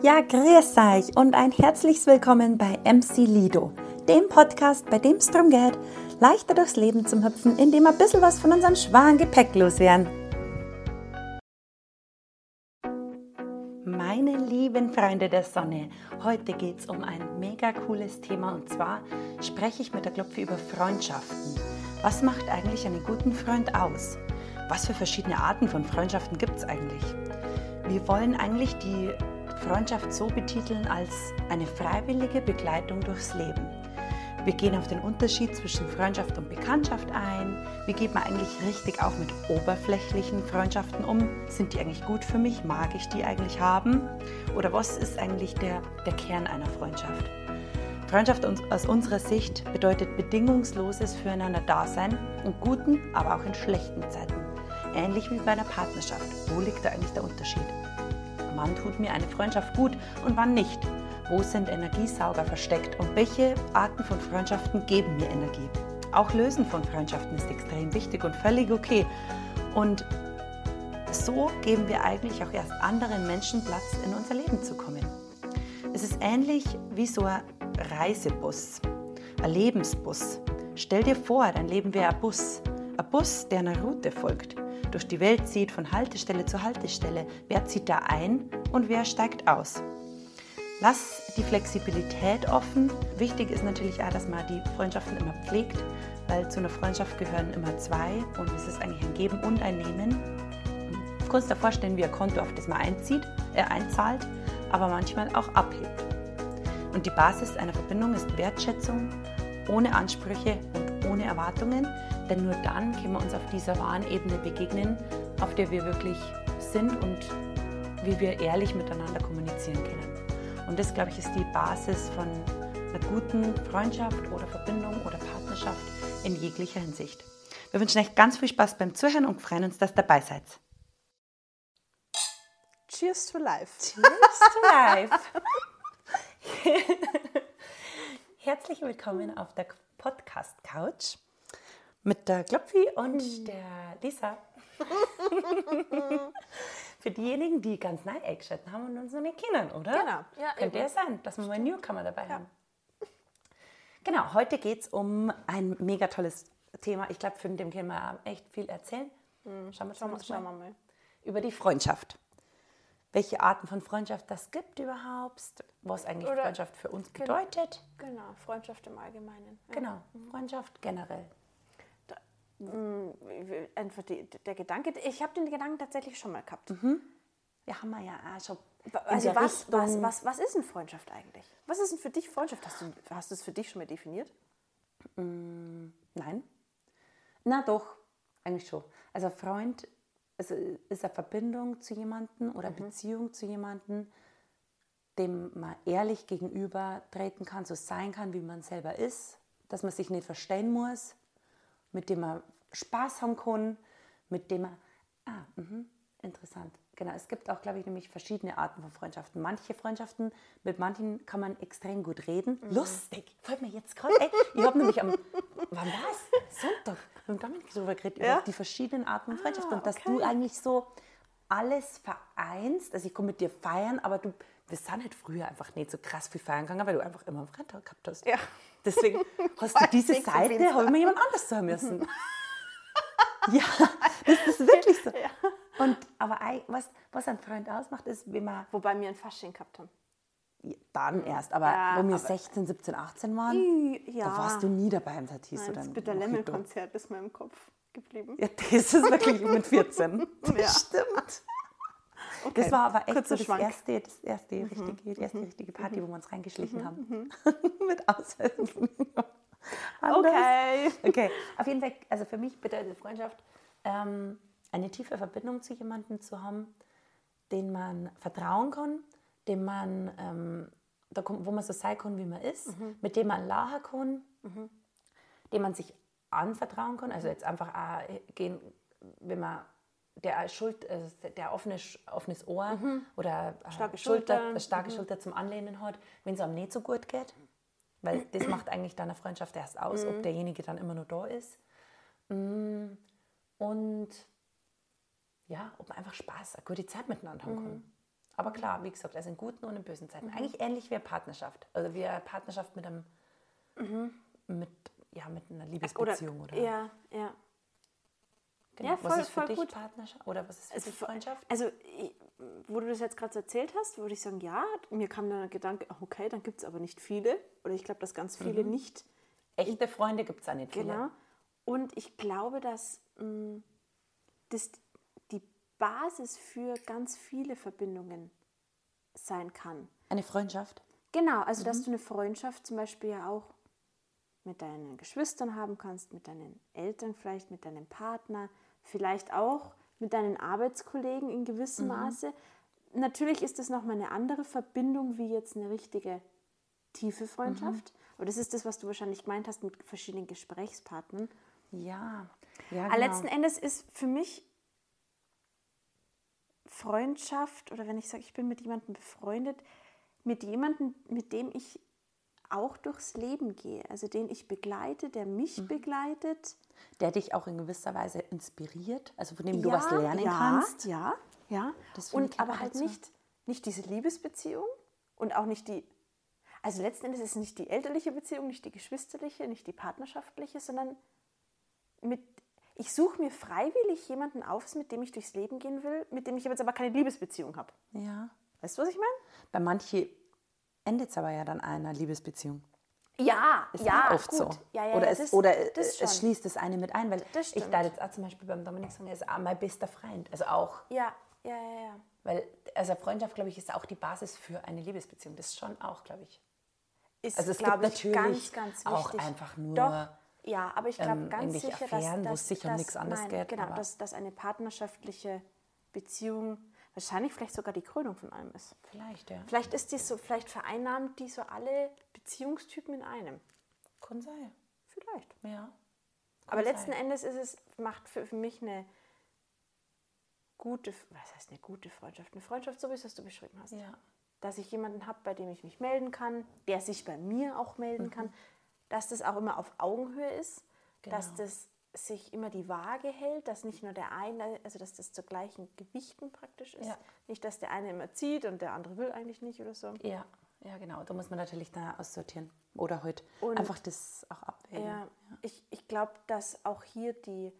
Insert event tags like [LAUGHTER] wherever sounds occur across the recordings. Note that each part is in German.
Ja, grüß euch und ein herzliches Willkommen bei MC Lido, dem Podcast, bei dem es darum geht, leichter durchs Leben zu hüpfen, indem wir ein bisschen was von unserem schweren Gepäck loswerden. Meine lieben Freunde der Sonne, heute geht es um ein mega cooles Thema und zwar spreche ich mit der Klopfe über Freundschaften. Was macht eigentlich einen guten Freund aus? Was für verschiedene Arten von Freundschaften gibt es eigentlich? Wir wollen eigentlich die Freundschaft so betiteln als eine freiwillige Begleitung durchs Leben. Wir gehen auf den Unterschied zwischen Freundschaft und Bekanntschaft ein. Wie geht man eigentlich richtig auch mit oberflächlichen Freundschaften um? Sind die eigentlich gut für mich? Mag ich die eigentlich haben? Oder was ist eigentlich der, der Kern einer Freundschaft? Freundschaft aus unserer Sicht bedeutet bedingungsloses Füreinander-Dasein in guten, aber auch in schlechten Zeiten. Ähnlich wie bei einer Partnerschaft. Wo liegt da eigentlich der Unterschied? Wann tut mir eine Freundschaft gut und wann nicht? Wo sind Energiesauger versteckt und welche Arten von Freundschaften geben mir Energie? Auch Lösen von Freundschaften ist extrem wichtig und völlig okay. Und so geben wir eigentlich auch erst anderen Menschen Platz, in unser Leben zu kommen. Es ist ähnlich wie so ein Reisebus, ein Lebensbus. Stell dir vor, dein Leben wäre ein Bus. Ein Bus, der einer Route folgt durch die Welt zieht, von Haltestelle zu Haltestelle. Wer zieht da ein und wer steigt aus? Lass die Flexibilität offen. Wichtig ist natürlich auch, dass man die Freundschaften immer pflegt, weil zu einer Freundschaft gehören immer zwei und es ist eigentlich ein Geben und ein Nehmen. Du kannst dir vorstellen, wie ein Konto, auf das man einzieht, äh, einzahlt, aber manchmal auch abhebt. Und die Basis einer Verbindung ist Wertschätzung, ohne Ansprüche und ohne Erwartungen, denn nur dann können wir uns auf dieser wahren Ebene begegnen, auf der wir wirklich sind und wie wir ehrlich miteinander kommunizieren können. Und das, glaube ich, ist die Basis von einer guten Freundschaft oder Verbindung oder Partnerschaft in jeglicher Hinsicht. Wir wünschen euch ganz viel Spaß beim Zuhören und freuen uns, dass ihr dabei seid. Cheers to life. Cheers to life. [LAUGHS] Herzlich willkommen auf der Podcast Couch mit der Klopfi und hm. der Lisa. [LAUGHS] Für diejenigen, die ganz neu eingeschaltet haben und uns noch nicht kennen, oder? Genau. Ja, Könnte ja sein, dass wir mal Newcomer dabei ja. haben. Genau, heute geht es um ein mega tolles Thema. Ich glaube, von dem können wir echt viel erzählen. Hm. Schauen wir, schauen, mal. schauen wir mal. Über die Freundschaft. Welche Arten von Freundschaft das gibt überhaupt, was eigentlich Oder Freundschaft für uns bedeutet. Genau, Freundschaft im Allgemeinen. Ja. Genau, mhm. Freundschaft generell. Mm, einfach die, der Gedanke, ich habe den Gedanken tatsächlich schon mal gehabt. Mhm. Ja, haben wir ja schon. Also was, was, was, was ist eine Freundschaft eigentlich? Was ist denn für dich Freundschaft? Hast du, hast du es für dich schon mal definiert? Mm, nein. Na doch, eigentlich schon. Also Freund also ist eine Verbindung zu jemandem oder mhm. Beziehung zu jemandem, dem man ehrlich gegenüber treten kann, so sein kann, wie man selber ist, dass man sich nicht verstehen muss, mit dem man Spaß haben kann, mit dem man, ah, mh, interessant. Genau, es gibt auch, glaube ich, nämlich verschiedene Arten von Freundschaften. Manche Freundschaften, mit manchen kann man extrem gut reden. Mhm. Lustig, fällt mir jetzt gerade Ich habe nämlich am, wann war es? Sonntag, mit Dominik darüber geredet, ja? über die verschiedenen Arten von Freundschaften. Ah, und dass okay. du eigentlich so alles vereinst. Also ich komme mit dir feiern, aber du, wir sind halt früher einfach nicht so krass viel feiern gegangen, weil du einfach immer einen Freitag gehabt hast. Ja. Deswegen [LAUGHS] hast du diese Seite, habe ich mir jemand anders sagen müssen. [LAUGHS] ja, das ist wirklich so. Ja. Und, aber was, was ein Freund ausmacht, ist, wie man... Wobei wir ein Fasching gehabt haben. Dann erst, aber ja, wo wir aber 16, 17, 18 waren, ja. da warst du nie dabei im Tatis. Nein, das bitte Lemmel-Konzert ist mir im Kopf geblieben. Ja, das ist wirklich mit 14. [LAUGHS] ja. Stimmt. Okay. Das war aber echt so das erste, das erste mhm. richtige, die erste mhm. richtige Party, mhm. wo wir uns reingeschlichen mhm. haben. Mhm. [LAUGHS] Mit Ausweisen. [LAUGHS] okay. Okay, auf jeden Fall, also für mich bedeutet Freundschaft, ähm, eine tiefe Verbindung zu jemandem zu haben, den man vertrauen kann, dem man, ähm, da, wo man so sein kann, wie man ist, mhm. mit dem man lachen kann, mhm. dem man sich anvertrauen kann. Also jetzt einfach auch gehen, wenn man der, Schuld, also der offene, offenes Ohr mhm. oder starke Schulter, Schulter starke mhm. Schulter zum Anlehnen hat, wenn es einem nicht so gut geht. Weil das macht eigentlich dann eine Freundschaft erst aus, ob mhm. derjenige dann immer nur da ist. Mm. Und ja, ob man einfach Spaß, eine gute Zeit miteinander haben kann. Mhm. Aber klar, wie gesagt, also in guten und in bösen Zeiten. Eigentlich ähnlich wie eine Partnerschaft. Also wie eine Partnerschaft mit einem, mit, ja, mit einer Liebesbeziehung oder, Ja, ja. Genau. ja, voll- was ist für voll dich gut. Partnerschaft? Oder was ist für Also, dich Freundschaft? Also, wo du das jetzt gerade so erzählt hast, würde ich sagen, ja, mir kam dann der Gedanke, okay, dann gibt es aber nicht viele. Oder ich glaube, dass ganz viele nicht. Echte Freunde gibt es auch nicht viele. Genau. Und ich glaube, dass mh, das die Basis für ganz viele Verbindungen sein kann. Eine Freundschaft? Genau, also dass du eine Freundschaft zum Beispiel ja auch mit deinen Geschwistern haben kannst, mit deinen Eltern vielleicht, mit deinem Partner, vielleicht auch mit deinen Arbeitskollegen in gewissem Maße. Natürlich ist das nochmal eine andere Verbindung wie jetzt eine richtige tiefe Freundschaft. Aber das ist das, was du wahrscheinlich gemeint hast mit verschiedenen Gesprächspartnern. Ja. ja Aber genau. letzten Endes ist für mich Freundschaft oder wenn ich sage, ich bin mit jemandem befreundet, mit jemandem, mit dem ich auch durchs Leben gehe, also den ich begleite, der mich Mhm. begleitet. Der dich auch in gewisser Weise inspiriert, also von dem du Ja, was lernen ja, kannst. Ja, ja. Das Und aber halt dazu. nicht, nicht diese Liebesbeziehung und auch nicht die, also letzten Endes ist es nicht die elterliche Beziehung, nicht die geschwisterliche, nicht die partnerschaftliche, sondern mit, ich suche mir freiwillig jemanden auf, mit dem ich durchs Leben gehen will, mit dem ich jetzt aber keine Liebesbeziehung habe. Ja. Weißt du, was ich meine? Bei manchen endet es aber ja dann einer Liebesbeziehung. Ja, Ist ja, oft gut. so. Ja, ja, oder es, das- oder das es schließt das eine mit ein, weil Das ich da jetzt auch zum Beispiel beim Dominik sagen, er ist auch mein bester Freund. Also auch, Ja, ja, ja, ja. weil also Freundschaft, glaube ich, ist auch die Basis für eine Liebesbeziehung. Das ist schon auch, glaube ich. Ist, Also es gibt ich, natürlich ganz, ganz auch einfach nur, Doch, ja, aber ich glaube ähm, ganz sicher, Affären, wo dass, es sicher um dass, nichts anderes nein, geht, Genau, dass, dass eine partnerschaftliche Beziehung wahrscheinlich vielleicht sogar die Krönung von allem ist. Vielleicht, ja. Vielleicht ist die so, vielleicht vereinnahmt die so alle Beziehungstypen in einem. Kann sein. Vielleicht. Ja. Aber Kann letzten sein. Endes ist es, macht für, für mich eine gute, was heißt eine gute Freundschaft? Eine Freundschaft, so wie es das du beschrieben hast. Ja. Dass ich jemanden habe, bei dem ich mich melden kann, der sich bei mir auch melden Mhm. kann, dass das auch immer auf Augenhöhe ist, dass Genau. das sich immer die Waage hält, dass nicht nur der eine, also dass das zu gleichen Gewichten praktisch ist. Ja. Nicht, dass der eine immer zieht und der andere will eigentlich nicht oder so. Ja, ja, genau. Da muss man natürlich dann aussortieren. Oder heute Und- einfach das auch abwägen. Ja, ich, ich glaube, dass auch hier die,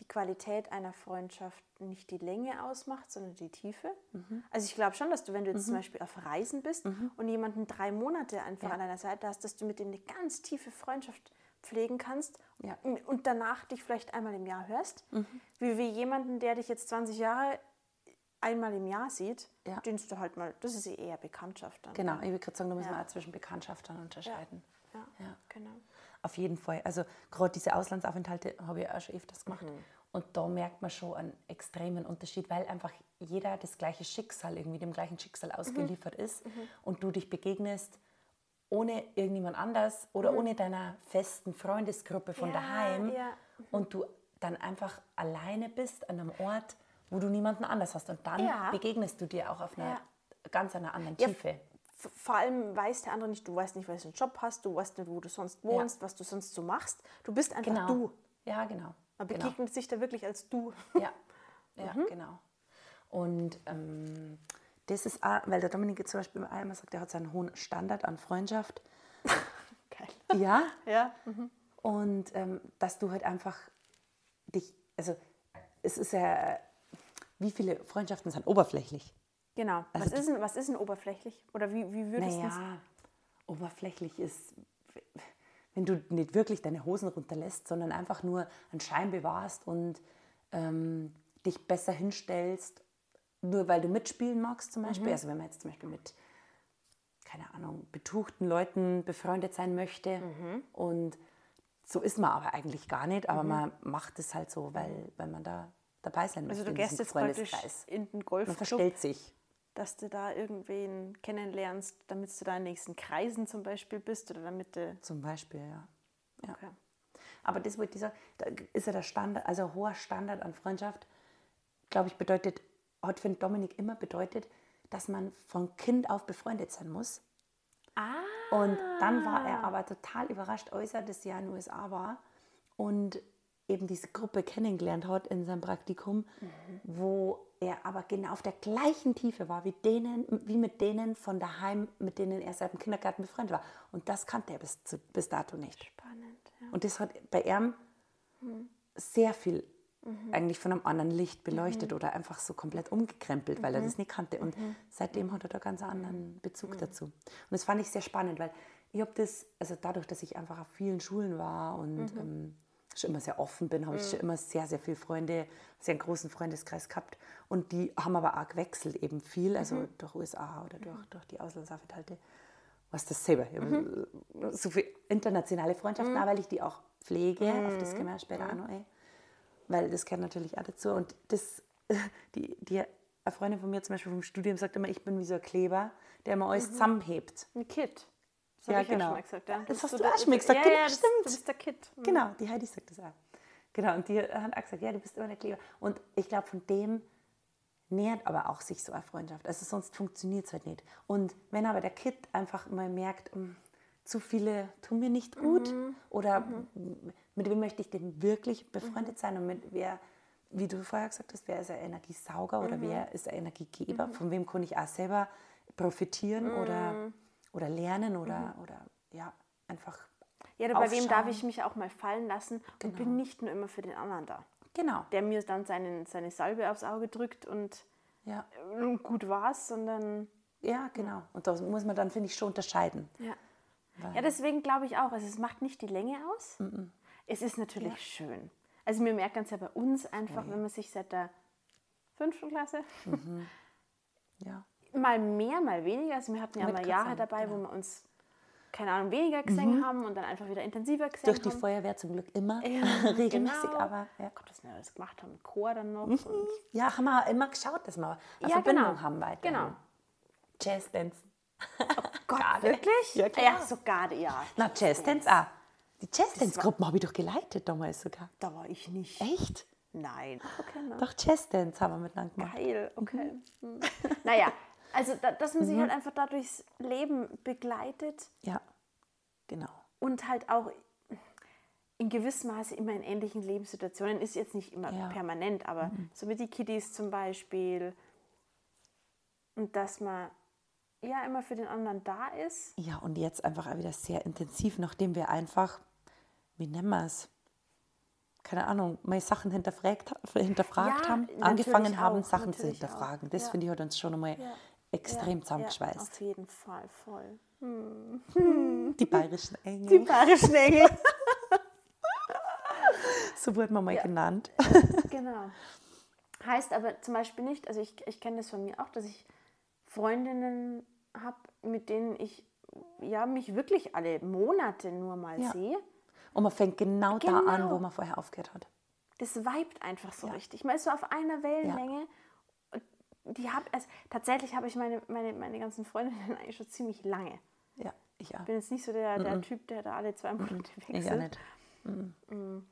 die Qualität einer Freundschaft nicht die Länge ausmacht, sondern die Tiefe. Mhm. Also ich glaube schon, dass du, wenn du jetzt zum Beispiel auf Reisen bist und jemanden drei Monate einfach Ja. an deiner Seite hast, dass du mit dem eine ganz tiefe Freundschaft pflegen kannst Ja. und danach dich vielleicht einmal im Jahr hörst. Mhm. Wie, wie jemanden, der dich jetzt 20 Jahre einmal im Jahr sieht, Ja. den du halt mal, das ist eher Bekanntschaft dann. Genau, ich würde gerade sagen, da muss Ja. man auch zwischen Bekanntschaftern unterscheiden. Ja, Ja. genau. Auf jeden Fall. Also gerade diese Auslandsaufenthalte habe ich auch schon öfters gemacht. Mhm. Und da merkt man schon einen extremen Unterschied, weil einfach jeder das gleiche Schicksal, irgendwie dem gleichen Schicksal Mhm. ausgeliefert ist und du dich begegnest ohne irgendjemand anders oder ohne deiner festen Freundesgruppe von Mhm. Ja, daheim ja. und du dann einfach alleine bist an einem Ort, wo du niemanden anders hast. Und dann Ja. begegnest du dir auch auf einer ganz einer anderen Tiefe. vor allem weiß der andere nicht, du weißt nicht, was du einen Job hast, du weißt nicht, wo du sonst wohnst, was du sonst so machst. Du bist einfach Genau. du. Ja, genau. Man genau. begegnet sich da wirklich als du. Ja, ja [LAUGHS] genau. Und ähm, das ist auch, weil der Dominik zum Beispiel einmal sagt, er hat seinen hohen Standard an Freundschaft. [LAUGHS] Geil. Ja. Ja. Und ähm, dass du halt einfach dich, also es ist ja, wie viele Freundschaften sind oberflächlich? Genau. Also was, ist denn, was ist denn oberflächlich? Oder wie, wie würdest du. Naja, oberflächlich ist, wenn du nicht wirklich deine Hosen runterlässt, sondern einfach nur einen Schein bewahrst und ähm, dich besser hinstellst, nur weil du mitspielen magst zum Beispiel. Also wenn man jetzt zum Beispiel mit, keine Ahnung, betuchten Leuten befreundet sein möchte und so ist man aber eigentlich gar nicht, aber man macht es halt so, weil, weil man da dabei sein möchte Also du gehst jetzt praktisch in den Man Golfclub, verstellt sich. dass du da irgendwen kennenlernst, damit du da in den nächsten Kreisen zum Beispiel bist oder damit du... Zum Beispiel, ja. ja. Okay. Aber das wollte ich sagen, da ist ja der Standard, also ein hoher Standard an Freundschaft, glaube ich, bedeutet, hat für Dominik immer bedeutet, dass man von Kind auf befreundet sein muss. Ah. Und dann war er aber total überrascht, als er das Jahr in den USA war und eben diese Gruppe kennengelernt hat in seinem Praktikum, wo er aber genau auf der gleichen Tiefe war wie, denen, wie mit denen von daheim, mit denen er seit dem Kindergarten befreundet war. Und das kannte er bis, bis dato nicht. Spannend, ja. Und das hat bei ihm sehr viel eigentlich von einem anderen Licht beleuchtet oder einfach so komplett umgekrempelt, weil er das nicht kannte. Und seitdem hat er da ganz anderen Bezug dazu. Und das fand ich sehr spannend, weil ich habe das, also dadurch, dass ich einfach auf vielen Schulen war und ähm, schon immer sehr offen bin, habe ich schon immer sehr, sehr viele Freunde, sehr einen großen Freundeskreis gehabt. Und die haben aber auch gewechselt eben viel, also durch USA oder durch, durch die Auslandsaufenthalte. Was das selber. Hab So viele internationale Freundschaften, auch weil ich die auch pflege, auf das gehen wir später auch noch ein. Weil das gehört natürlich auch dazu. Und das, [LAUGHS] die, die, eine Freundin von mir zum Beispiel vom Studium sagt immer, ich bin wie so ein Kleber, der immer alles zusammenhebt. Ein Kid. Das Ja, genau. gesagt. Ja. Das bist hast du auch schon mal gesagt, Ja, genau, ja, das, stimmt. Du bist der Kid. Mhm. Genau, die Heidi sagt das auch. Genau, und die hat auch gesagt, ja, du bist immer der Kleber. Und ich glaube, von dem nähert aber auch sich so eine Freundschaft. Also sonst funktioniert es halt nicht. Und wenn aber der Kid einfach mal merkt, "Mm, zu viele tun mir nicht gut oder m- mit wem möchte ich denn wirklich befreundet sein? Und mit wer, wie du vorher gesagt hast, wer ist ein Energiesauger oder wer ist ein Energiegeber, von wem kann ich auch selber profitieren oder, oder lernen oder, oder ja, einfach Ja, bei wem darf ich mich auch mal fallen lassen und bin nicht nur immer für den anderen da. Genau, Der mir dann seinen, seine Salbe aufs Auge drückt und ja. äh, gut war's, sondern Ja, genau. Und da muss man dann, finde ich, schon unterscheiden. Ja. Ja, deswegen glaube ich auch, also es macht nicht die Länge aus. Es ist natürlich schön. Also wir merken es ja bei uns einfach, wenn man sich seit der fünften Klasse [LAUGHS] Ja. mal mehr, mal weniger, also wir hatten ja mal Jahre sagen, dabei, genau. wo wir uns, keine Ahnung, weniger gesehen haben und dann einfach wieder intensiver gesehen Durch die haben. Feuerwehr zum Glück immer Ja, [LAUGHS] regelmäßig, genau. aber ja. Gott, was wir alles gemacht haben, Chor dann noch. Und ja, haben wir immer geschaut, dass wir eine Ja, Verbindung genau. haben weiter. Genau. Jazz-Dance. [LAUGHS] Gott, Garde. wirklich? Ja, klar. sogar, ja. Na, Jazz-Dance auch. Die Jazz-Dance-Gruppen habe ich doch geleitet damals sogar. Da war ich nicht. Echt? Nein. Okay, na. Doch, Jazz-Dance haben wir miteinander gemacht. Geil, okay. Mhm. Naja, also da, dass man sich halt einfach da durchs Leben begleitet Ja, genau. und halt auch in gewissem Maße immer in ähnlichen Lebenssituationen, ist jetzt nicht immer Ja. permanent, aber so wie die Kiddies zum Beispiel. Und dass man ja immer für den anderen da ist. Ja, und jetzt einfach auch wieder sehr intensiv, nachdem wir einfach, wie nennen wir es? Keine Ahnung, mal Sachen hinterfragt, hinterfragt Ja, haben, angefangen haben, auch, Sachen zu hinterfragen. auch. Das Ja. finde ich hat uns schon einmal Ja. extrem Ja, zusammengeschweißt. auf jeden Fall, voll. Die bayerischen Engel, Die bayerischen Engel. [LAUGHS] so wurde man mal genannt. Genau. Heißt aber zum Beispiel nicht, also ich, ich kenne das von mir auch, dass ich Freundinnen habe, mit denen ich ja, mich wirklich alle Monate nur mal Ja. sehe. Und man fängt genau, da an, Genau. wo man vorher aufgehört hat. Das vibet einfach so richtig. Man ist so auf einer Wellenlänge. Und Die hab, also, tatsächlich habe ich meine, meine, meine ganzen Freundinnen [LAUGHS] eigentlich schon ziemlich lange. Ja, ich auch. Bin jetzt nicht so der, der Typ, der da alle zwei Monate wechselt. Ich auch nicht. Mhm.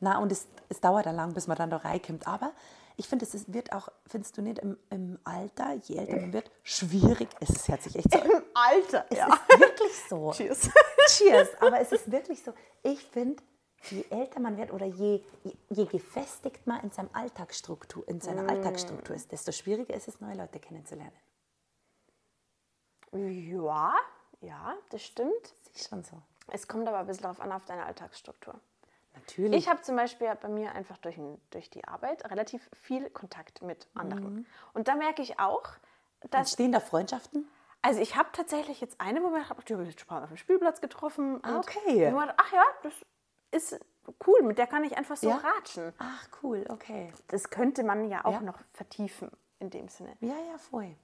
Na, und es, es dauert ja lang, bis man dann da reinkommt. Aber ich finde, es wird auch, findest du nicht, im, im Alter, je älter man wird, schwierig. Es ist hört sich echt so. Im Alter, Es ja. ist wirklich so. Cheers. Cheers. [LAUGHS] Aber es ist wirklich so. Ich finde, je älter man wird oder je, je, je gefestigt man in, seinem Alltagsstruktur, in seiner Alltagsstruktur ist, desto schwieriger ist es, neue Leute kennenzulernen. Ja, ja, das stimmt. Das ist schon so. Es kommt aber ein bisschen darauf an, auf deine Alltagsstruktur. Natürlich. Ich habe zum Beispiel bei mir einfach durch, durch die Arbeit relativ viel Kontakt mit anderen. Und da merke ich auch, dass, Entstehen da Freundschaften? also ich habe tatsächlich jetzt eine, wo man die habe ich mal auf dem Spielplatz getroffen. Ah, und okay. man, ach ja, das ist cool, mit der kann ich einfach so Ja? ratschen. Ach, cool, okay. Das könnte man ja auch Ja. noch vertiefen in dem Sinne. Ja, ja, voll.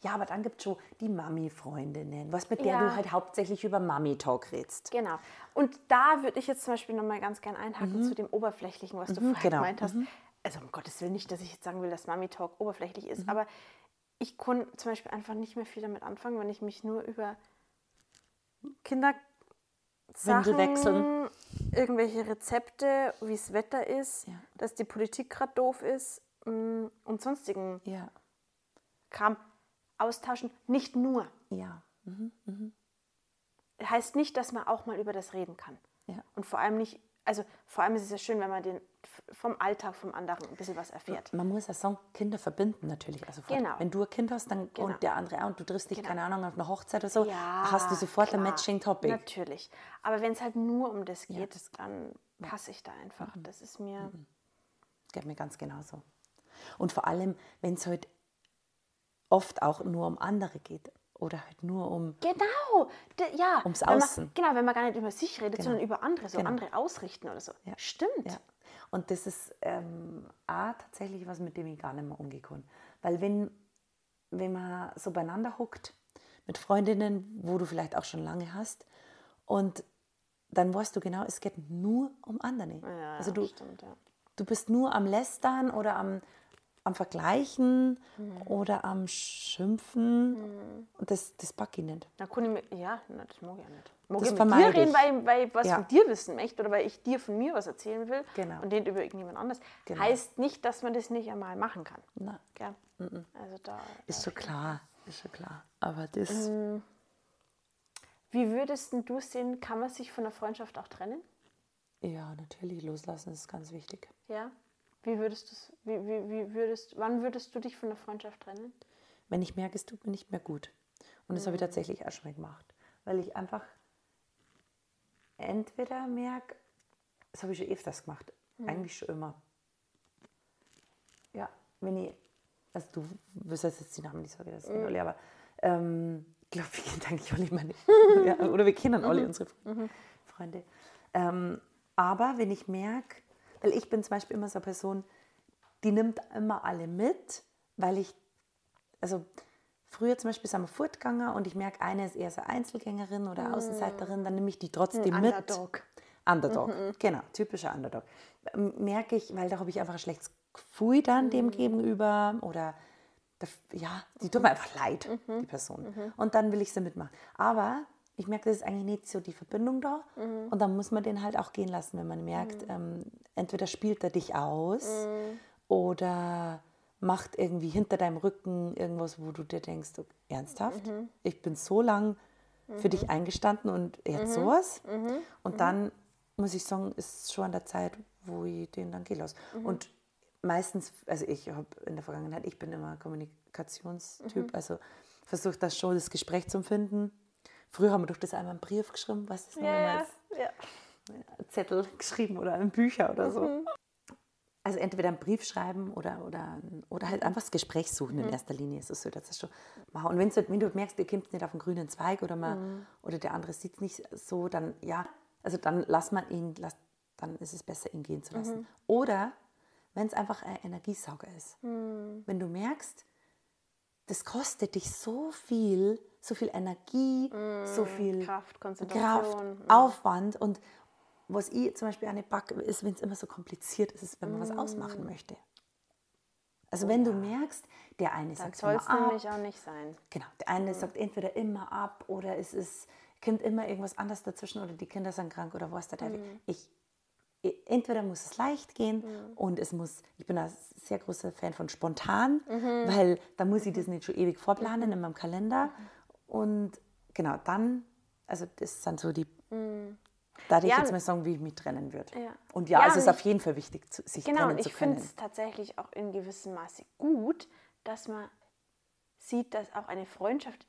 Ja, aber dann gibt es schon die Mami-Freundinnen, was mit der Ja. du halt hauptsächlich über Mami-Talk redest. Genau. Und da würde ich jetzt zum Beispiel nochmal ganz gern einhaken zu dem Oberflächlichen, was du vorher genau. gemeint hast. Also um Gottes Willen nicht, dass ich jetzt sagen will, dass Mami Talk oberflächlich Mhm. ist, aber ich kann zum Beispiel einfach nicht mehr viel damit anfangen, wenn ich mich nur über Kinder Windel wechseln. irgendwelche Rezepte, wie das Wetter ist, Ja. dass die Politik gerade doof ist mm, und sonstigen Ja, Kram austauschen. Nicht nur. ja, Heißt nicht, dass man auch mal über das reden kann. ja. Und vor allem nicht also vor allem ist es ja schön, wenn man den vom Alltag vom anderen ein bisschen was erfährt. Man muss ja sagen, Kinder verbinden natürlich. Also. Genau. Wenn du ein Kind hast dann, Genau. und der andere auch und du triffst dich, Genau. keine Ahnung, auf einer Hochzeit oder so, Ja, hast du sofort ein klar. Matching Topic. Natürlich. Aber wenn es halt nur um das geht, dann passe ich da einfach. Mhm. Das ist mir. Geht mir ganz genauso. Und vor allem, wenn es halt oft auch nur um andere geht oder halt nur um. Genau, D ja. Ums wenn man, Außen. Genau, wenn man gar nicht über sich redet, Genau. sondern über andere, so Genau. andere ausrichten oder so. Ja. Stimmt. Ja. Und das ist ähm, auch tatsächlich was, mit dem ich gar nicht mehr kann. Weil wenn, wenn man so beieinander hockt mit Freundinnen, wo du vielleicht auch schon lange hast, und dann weißt du genau, es geht nur um andere. Ja, also du, stimmt, du bist nur am Lästern oder am, am Vergleichen Mhm. oder am Schimpfen. Und das, das packe ich nicht. Na, kann ich mir, ja, na, das mag ich ja nicht. Mag Das ich mit dir reden, ich. weil, weil ich was Ja. von dir wissen möchte oder weil ich dir von mir was erzählen will Genau. und den über irgendjemand anders. Genau. Heißt nicht, dass man das nicht einmal machen kann. Na, Gell? Also da, ist schon klar, ist schon klar. Aber das, Mhm. Wie würdest du sehen, kann man sich von der Freundschaft auch trennen? ja, natürlich, loslassen ist ganz wichtig. Ja. Wie würdest du wie, wie, wie würdest, wann würdest du dich von der Freundschaft trennen? wenn ich merke, es tut mir nicht mehr gut. Und das habe ich tatsächlich auch schon mal gemacht. Weil ich einfach entweder merke, das habe ich schon öfters gemacht, eigentlich schon immer. Ja, wenn ich, also du wirst jetzt die Namen nicht sagen, das sind alle, aber ähm, ich glaube, wir kennen eigentlich alle meine, [LAUGHS] ja, oder wir kennen alle unsere Freunde. Ähm, aber wenn ich merke, weil ich bin zum Beispiel immer so eine Person, die nimmt immer alle mit, weil ich also früher zum Beispiel sind wir fortgegangen und ich merke, eine ist eher so Einzelgängerin oder Außenseiterin, dann nehme ich die trotzdem mit. Underdog. Underdog, genau, typischer Underdog. Merke ich, weil da habe ich einfach ein schlechtes Gefühl dann dem gegenüber oder ja, die tut mir einfach leid, die Person. Und dann will ich sie mitmachen. Aber ich merke, das ist eigentlich nicht so die Verbindung da. Und dann muss man den halt auch gehen lassen, wenn man merkt, ähm, entweder spielt er dich aus oder macht irgendwie hinter deinem Rücken irgendwas, wo du dir denkst, okay, ernsthaft, ich bin so lang für dich eingestanden und jetzt sowas. Und dann muss ich sagen, ist schon an der Zeit, wo ich den dann gehen lasse. Und meistens, also ich habe in der Vergangenheit, ich bin immer Kommunikationstyp, also versuche das schon, das Gespräch zu finden. Früher haben wir doch das einmal einen Brief geschrieben, was ist noch Ja, ja. Zettel geschrieben oder in Bücher oder so. Also entweder einen Brief schreiben oder, oder, oder halt einfach das Gespräch suchen in erster Linie. So soll das schon machen. Und wenn's, halt- wenn du merkst, ihr kommt nicht auf den grünen Zweig oder, man, oder der andere sieht es nicht so, dann ja, also dann lass man ihn, lass, dann ist es besser, ihn gehen zu lassen. Oder wenn es einfach ein Energiesauger ist. Wenn du merkst, das kostet dich so viel, so viel Energie, so viel Kraft, Kraft, Konzentration. Aufwand und was ich zum Beispiel nicht packe, ist, wenn es immer so kompliziert ist, ist, wenn man was Mm. ausmachen möchte. Also wenn du merkst, der eine sagt soll immer es ab, nämlich auch nicht sein. genau, der eine sagt entweder immer ab oder es ist, kommt immer irgendwas anderes dazwischen oder die Kinder sind krank oder was der Teufel. Mm. Ich, ich- entweder muss es leicht gehen und es muss, ich bin ein sehr großer Fan von spontan, Mhm. weil da muss ich das nicht schon ewig vorplanen in meinem Kalender und genau, dann, also das sind so die, da hätte ich Mm. Ja, jetzt mal sagen, wie ich mich trennen würde. Ja. Und ja, Ja, es ist und auf jeden Fall wichtig, zu, sich Genau, trennen und zu ich finde können. es tatsächlich auch in gewissem Maße gut, dass man sieht, dass auch eine Freundschaft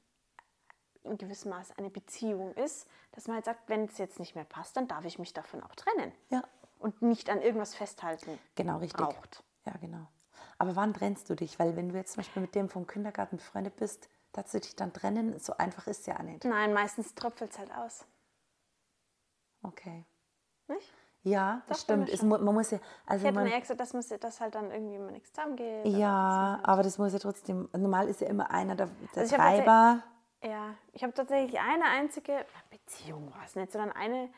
in gewissem Maße eine Beziehung ist, dass man halt sagt, wenn es jetzt nicht mehr passt, dann darf ich mich davon auch trennen. Ja. Und nicht an irgendwas festhalten. Genau, richtig. braucht. Ja, genau. Aber wann trennst du dich? Weil wenn du jetzt zum Beispiel mit dem vom Kindergarten befreundet bist, darfst du dich dann trennen? So einfach ist es ja nicht. Nein, meistens tröpfelt es halt aus. Okay. Nicht? Ja, das Doch, stimmt. Es, man muss ja, also Ich hätte man, mir gesagt, dass, man, dass halt dann irgendwie immer nichts zusammengeht. ja, aber das muss ja trotzdem, normal ist ja immer einer der, der Also Treiber. Ja, ich habe tatsächlich eine einzige Beziehung, war es nicht, sondern eine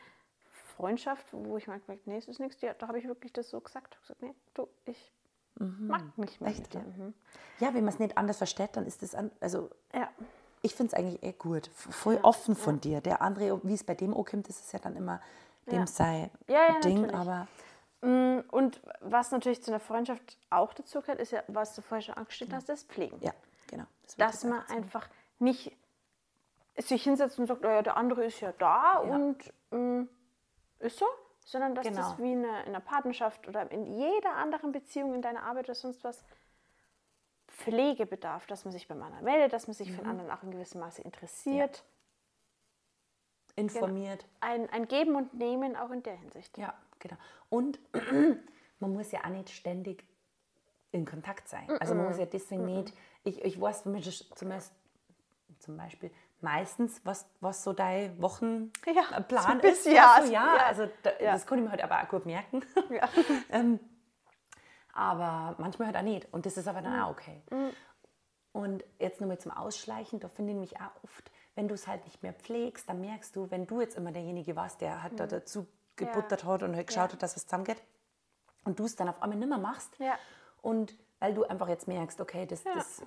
Freundschaft, wo ich mal gemerkt nee, es ist nichts. Da habe ich wirklich das so gesagt. Ich habe gesagt, nee, du, ich mag nicht mehr Echt, ja? Mhm. Ja, wenn man es nicht anders versteht, dann ist das, an, also Ja, ich finde es eigentlich eh gut. Voll offen von dir. Der andere, wie es bei dem ankommt, das ist ja dann immer dem Ja. sei Ja, ja, Ding, natürlich. aber Mm, Und was natürlich zu einer Freundschaft auch dazu gehört, ist ja, was du vorher schon angestellt hast, das Pflegen. ja, genau. Das Dass jetzt man auch einfach nicht sich hinsetzt und sagt, oh ja, der andere ist ja da Ja. und mm, ist so, sondern dass Genau. das wie in einer, in einer Partnerschaft oder in jeder anderen Beziehung in deiner Arbeit oder sonst was Pflege bedarf, dass man sich beim anderen meldet, dass man sich Mhm. für den anderen auch in gewissem Maße interessiert. Informiert. Ein, ein Geben und Nehmen auch in der Hinsicht. Ja, genau. Und [CLEARS THROAT] man muss ja auch nicht ständig in Kontakt sein. Also man muss ja deswegen nicht, ich, ich weiß zumindest, zumindest zum Beispiel meistens, was, was so dein Ja, Wochenplan so ein ist. ja, Also, ja, ja. also da, Ja. das kann ich mir halt aber auch gut merken. Ja. [LAUGHS] ähm, aber manchmal halt auch nicht. Und das ist aber Mhm. dann auch okay. Und jetzt nochmal zum Ausschleichen, da finde ich mich auch oft, wenn du es halt nicht mehr pflegst, dann merkst du, wenn du jetzt immer derjenige warst, der halt da dazu gebuttert hat und halt geschaut Mhm. Ja. hat, dass was zusammengeht, und du es dann auf einmal nicht mehr machst, Ja. und weil du einfach jetzt merkst, okay, das, Ja. das äh,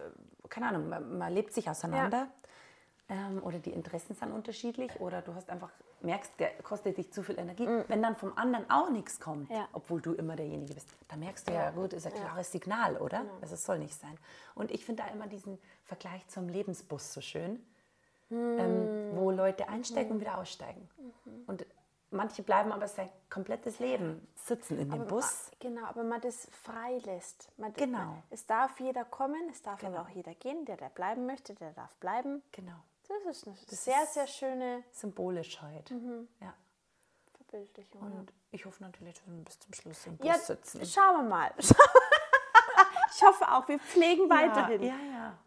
keine Ahnung, man, man lebt sich auseinander ähm, oder die Interessen sind unterschiedlich oder du hast einfach, merkst, der kostet dich zu viel Energie. Wenn dann vom anderen auch nichts kommt, Mhm. Ja. obwohl du immer derjenige bist, dann merkst du ja, Ja. gut, ist ein klares Signal, oder? Also es soll nicht sein. Und ich finde da immer diesen Vergleich zum Lebensbus so schön, ähm, wo Leute einsteigen und wieder aussteigen. Und manche bleiben aber sein komplettes Leben sitzen in dem Bus. Ma- Genau, aber man das frei lässt. Man, Genau. Man, es darf jeder kommen, es darf Genau. aber auch jeder gehen. Der, der bleiben möchte, der darf bleiben. Genau. Das ist eine sehr, ist- sehr schöne Symbolisch halt. Mhm. Ja. Verbildlichung. Und ich hoffe natürlich, dass wir bis zum Schluss im Bus ja, sitzen. schauen wir mal. [LAUGHS] ich hoffe auch, wir pflegen weiterhin. Ja, ja.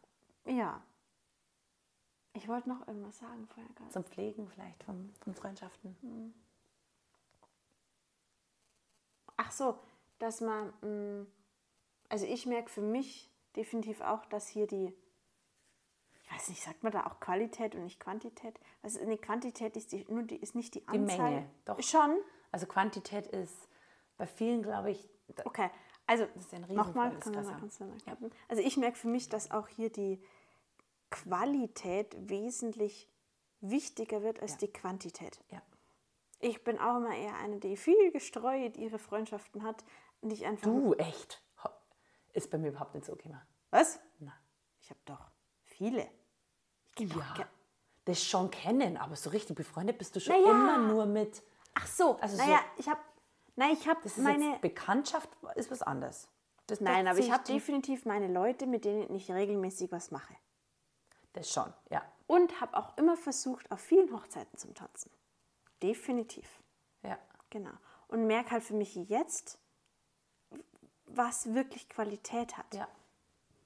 Ja. Ich wollte noch irgendwas sagen vorher gerade. Zum Pflegen vielleicht von, von Freundschaften. Ach so, dass man, mh, also ich merke für mich definitiv auch, dass hier die, weiß nicht, sagt man da auch Qualität und nicht Quantität? Also eine Quantität ist, die, nur die, ist nicht die Die Anzahl. Menge, doch. Schon? Also Quantität ist bei vielen, glaube ich, Okay, also ist ja ein nochmal, Riesenfall, das kannst du mal, Wasser. kannst du mal gucken. Also ich merke für mich, dass auch hier die Qualität wesentlich wichtiger wird als Ja. die Quantität. ja. Ich bin auch immer eher eine, die viel gestreut ihre Freundschaften hat und ich einfach... Du, echt? Ist bei mir überhaupt nicht so gekommen. Was? Na. Ich habe doch viele. Ja. Das schon kennen, aber so richtig befreundet bist du schon Naja. immer nur mit. Ach so, Also naja, so- ich habe... Nein, ich habe Das ist meine... jetzt Bekanntschaft ist was anderes. Das, Nein, aber ich habe definitiv meine Leute, mit denen ich regelmäßig was mache. Das schon, ja. Und habe auch immer versucht, auf vielen Hochzeiten zum Tanzen. Definitiv. Ja. Genau. Und merke halt für mich jetzt, was wirklich Qualität hat. Ja.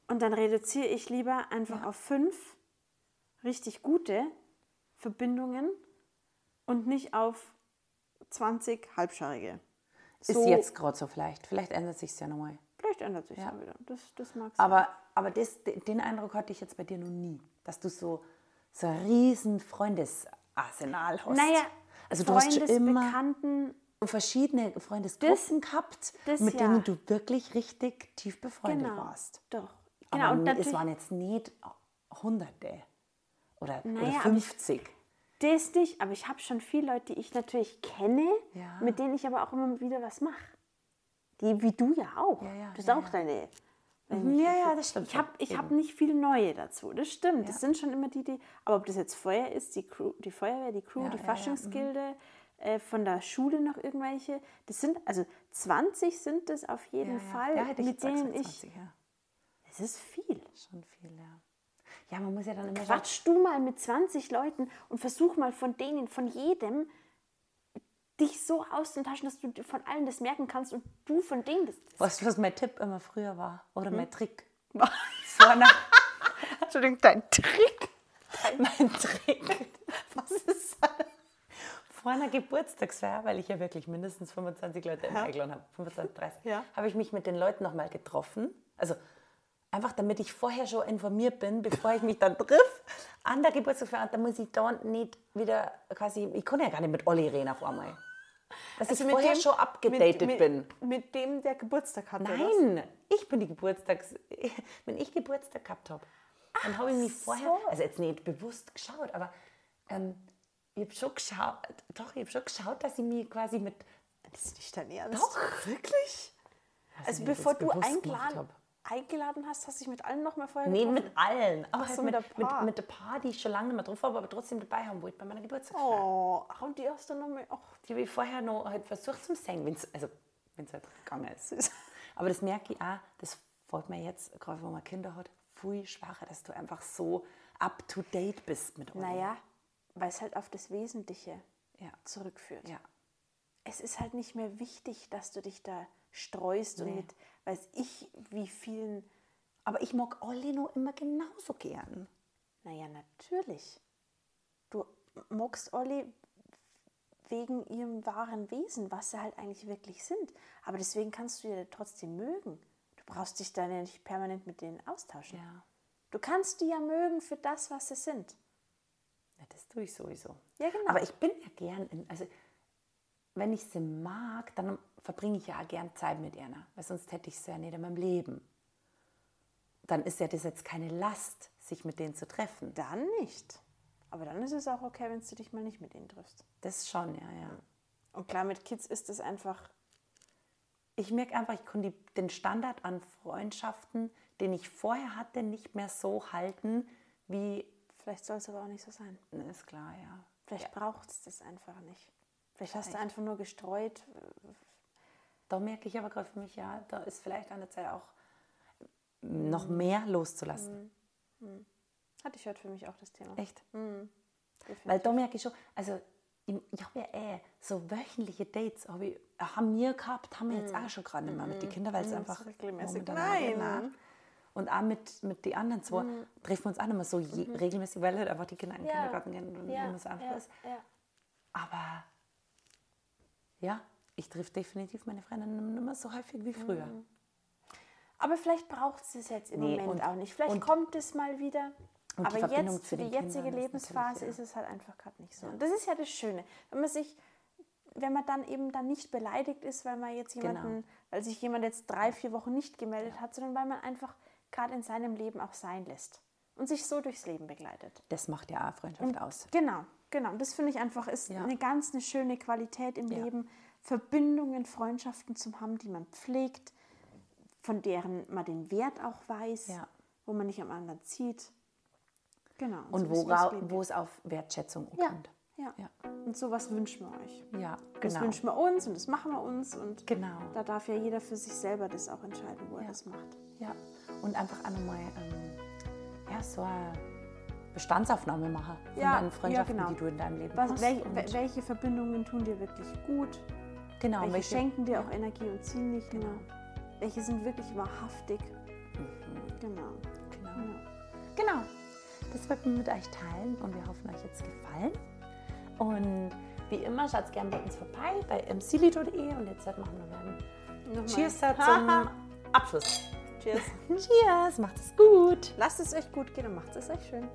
Und dann reduziere ich lieber einfach auf fünf richtig gute Verbindungen und nicht auf 20 halbscharige. Ist jetzt gerade so vielleicht. Vielleicht ändert sich ja nochmal. Vielleicht ändert sich Ja. ja wieder. Das, das mag sein. Aber, aber das, den Eindruck hatte ich jetzt bei dir noch nie, dass du so, so ein riesen Freundesarsenal hast. naja, also du hast schon immer Bekannten, verschiedene Freundesgruppen gehabt, das mit ja. denen du wirklich richtig tief befreundet genau. warst. Doch. Aber Genau, und es waren jetzt nicht Hunderte oder, oder Naja, ich- 50. das nicht, aber ich habe schon viele Leute, die ich natürlich kenne, Ja. mit denen ich aber auch immer wieder was mache. Die, wie du ja auch. Ja, ja, du hast auch deine. Mhm, ja, ja, das stimmt Ich habe ich hab nicht viel neue dazu. Das stimmt. Das sind schon immer die, die. Aber ob das jetzt Feuer ist, die, Crew, die Feuerwehr, die Crew, die Faschingsgilde, äh, von der Schule noch irgendwelche. Das sind, also 20 sind das auf jeden. Fall, ich mit denen ich. 20, ja. Das ist viel. Schon viel, ja. Ja, man muss ja dann immer. Quatsch du mal mit 20 Leuten und versuch mal von denen, von jedem, dich so auszutaschen, dass du von allen das merken kannst und du von denen das. Was, was mein Tipp immer früher war oder Hm? mein Trick. Vor einer, [LAUGHS] Entschuldigung, dein Trick. [LAUGHS] mein Trick. Was ist das? Vor einer Geburtstagsfeier, weil ich ja wirklich mindestens 25 Leute eingeladen habe, 25, 30, Ja. habe ich mich mit den Leuten nochmal getroffen. Also einfach, damit ich vorher schon informiert bin, bevor ich mich dann triff an der Geburtstagsfeier. Und da muss ich da nicht wieder quasi, ich kann ja gar nicht mit Olli reden auf einmal. Dass ich vorher schon abgedatet Also mit, bin. Mit, mit dem, der Geburtstag hatte. oder Nein, ich bin die Geburtstags... [LAUGHS] Wenn ich Geburtstag gehabt habe, dann habe ich mich vorher... so. Also jetzt nicht bewusst geschaut, aber ähm, ich habe schon geschaut... Doch, ich habe schon geschaut, dass ich mich quasi mit... Das ist nicht dein Ernst. Doch, wirklich? Also ob bevor du eingeladen... eingeladen hast, hast du dich mit allen noch mal vorher Nee, getroffen? mit allen. Aber Ach halt so, mit, mit mit, der Paar. mit, der Paar, die ich schon lange nicht mehr drauf habe, aber trotzdem dabei haben wollte bei meiner Geburtstagsfeier. Oh, ach, und die hast du noch mal... Ach, Die habe ich vorher noch halt versucht zu singen, wenn's, also wenn es halt gegangen ist. Aber das merke ich auch, das fällt mir jetzt, gerade wenn man Kinder hat, viel schwacher, dass du einfach so up to date bist mit allem. Naja, weil es halt auf das Wesentliche Ja. zurückführt. Ja. Es ist halt nicht mehr wichtig, dass du dich da streust und Nee. mit, weiß ich, wie vielen... Aber ich mag alle noch immer genauso gern. Naja, natürlich. Du magst Olli wegen ihrem wahren Wesen, was sie halt eigentlich wirklich sind. Aber deswegen kannst du ja trotzdem mögen. Du brauchst dich dann ja nicht permanent mit denen austauschen. Ja. Du kannst die ja mögen für das, was sie sind. Ja, das tue ich sowieso. Ja, genau. Aber ich bin ja gern, in, also wenn ich sie mag, dann verbringe ich ja auch gern Zeit mit ihr, weil sonst hätte ich sie ja nicht in meinem Leben. Dann ist ja das jetzt keine Last, sich mit denen zu treffen. Dann nicht. Aber dann ist es auch okay, wenn du dich mal nicht mit ihnen triffst. Das schon, ja, ja. Und klar, mit Kids ist es einfach, Ich merke einfach, ich kann die, den Standard an Freundschaften, den ich vorher hatte, nicht mehr so halten, wie, vielleicht soll es aber auch nicht so sein. Ist klar, ja. Vielleicht braucht es das einfach nicht. Vielleicht hast du einfach nur gestreut. Da merke ich aber gerade für mich, ja, da ist vielleicht an der Zeit auch noch mehr loszulassen. Hatte ich heute für mich auch das Thema. Echt? Definitiv. Weil da merke ich schon, also ich, habe ja eh so wöchentliche Dates, hab ich, haben wir gehabt, haben wir jetzt auch schon gerade nicht mehr mit den Kindern, weil es Mhm, einfach regelmäßig. Nein. Mhm. Und auch mit, mit den anderen zwei treffen wir uns auch nicht mehr so je, regelmäßig, weil halt einfach die Kinder in den Ja. Kindergarten gehen und ja, immer so einfach ja, ist. ja. Aber ja, ich treffe definitiv meine Freundinnen nicht mehr so häufig wie früher. Mhm. Aber vielleicht braucht es es jetzt im Nee, Moment und- auch nicht. Vielleicht und- kommt es mal wieder. und Aber jetzt, für die jetzige Kindern ist Lebensphase ist ja. es halt einfach gerade nicht so. Und das ist ja das Schöne. Wenn man sich, wenn man dann eben dann nicht beleidigt ist, weil man jetzt Genau. jemanden, weil sich jemand jetzt drei, vier Wochen nicht gemeldet hat, sondern weil man einfach gerade in seinem Leben auch sein lässt und sich so durchs Leben begleitet. Das macht ja auch Freundschaft aus. Genau, genau. Und das finde ich einfach ist Ja. eine ganz eine schöne Qualität im Ja. Leben, Verbindungen, Freundschaften zu haben, die man pflegt, von deren man den Wert auch weiß, Ja. wo man nicht am anderen zieht. Genau. Und so wora, das Leben. wo es auf Wertschätzung ja, kommt. ja. Ja. Und sowas wünschen wir euch. Ja, Das genau. wünschen wir uns und das machen wir uns und Genau. da darf ja jeder für sich selber das auch entscheiden, wo er Ja. das macht. Ja, und einfach auch nochmal ähm, ja, so eine Bestandsaufnahme machen von Ja, deinen ja, Freundschaften, genau. die du in deinem Leben Was, hast. wel, und wel- welche Verbindungen tun dir wirklich gut? Genau, welche, welche, schenken dir auch Energie und ziehen nicht Genau. nur? Welche sind wirklich wahrhaftig? Mhm. Genau. Genau. Ja. genau. Das wollten wir mit euch teilen und wir hoffen, euch jetzt gefallen. Und wie immer, schaut gerne bei uns vorbei bei mcili.de und jetzt machen wir einen Nochmal. Cheers [LAUGHS] zum Abschluss. Cheers. [LAUGHS] Cheers, macht es gut. Lasst es euch gut gehen und macht es euch schön.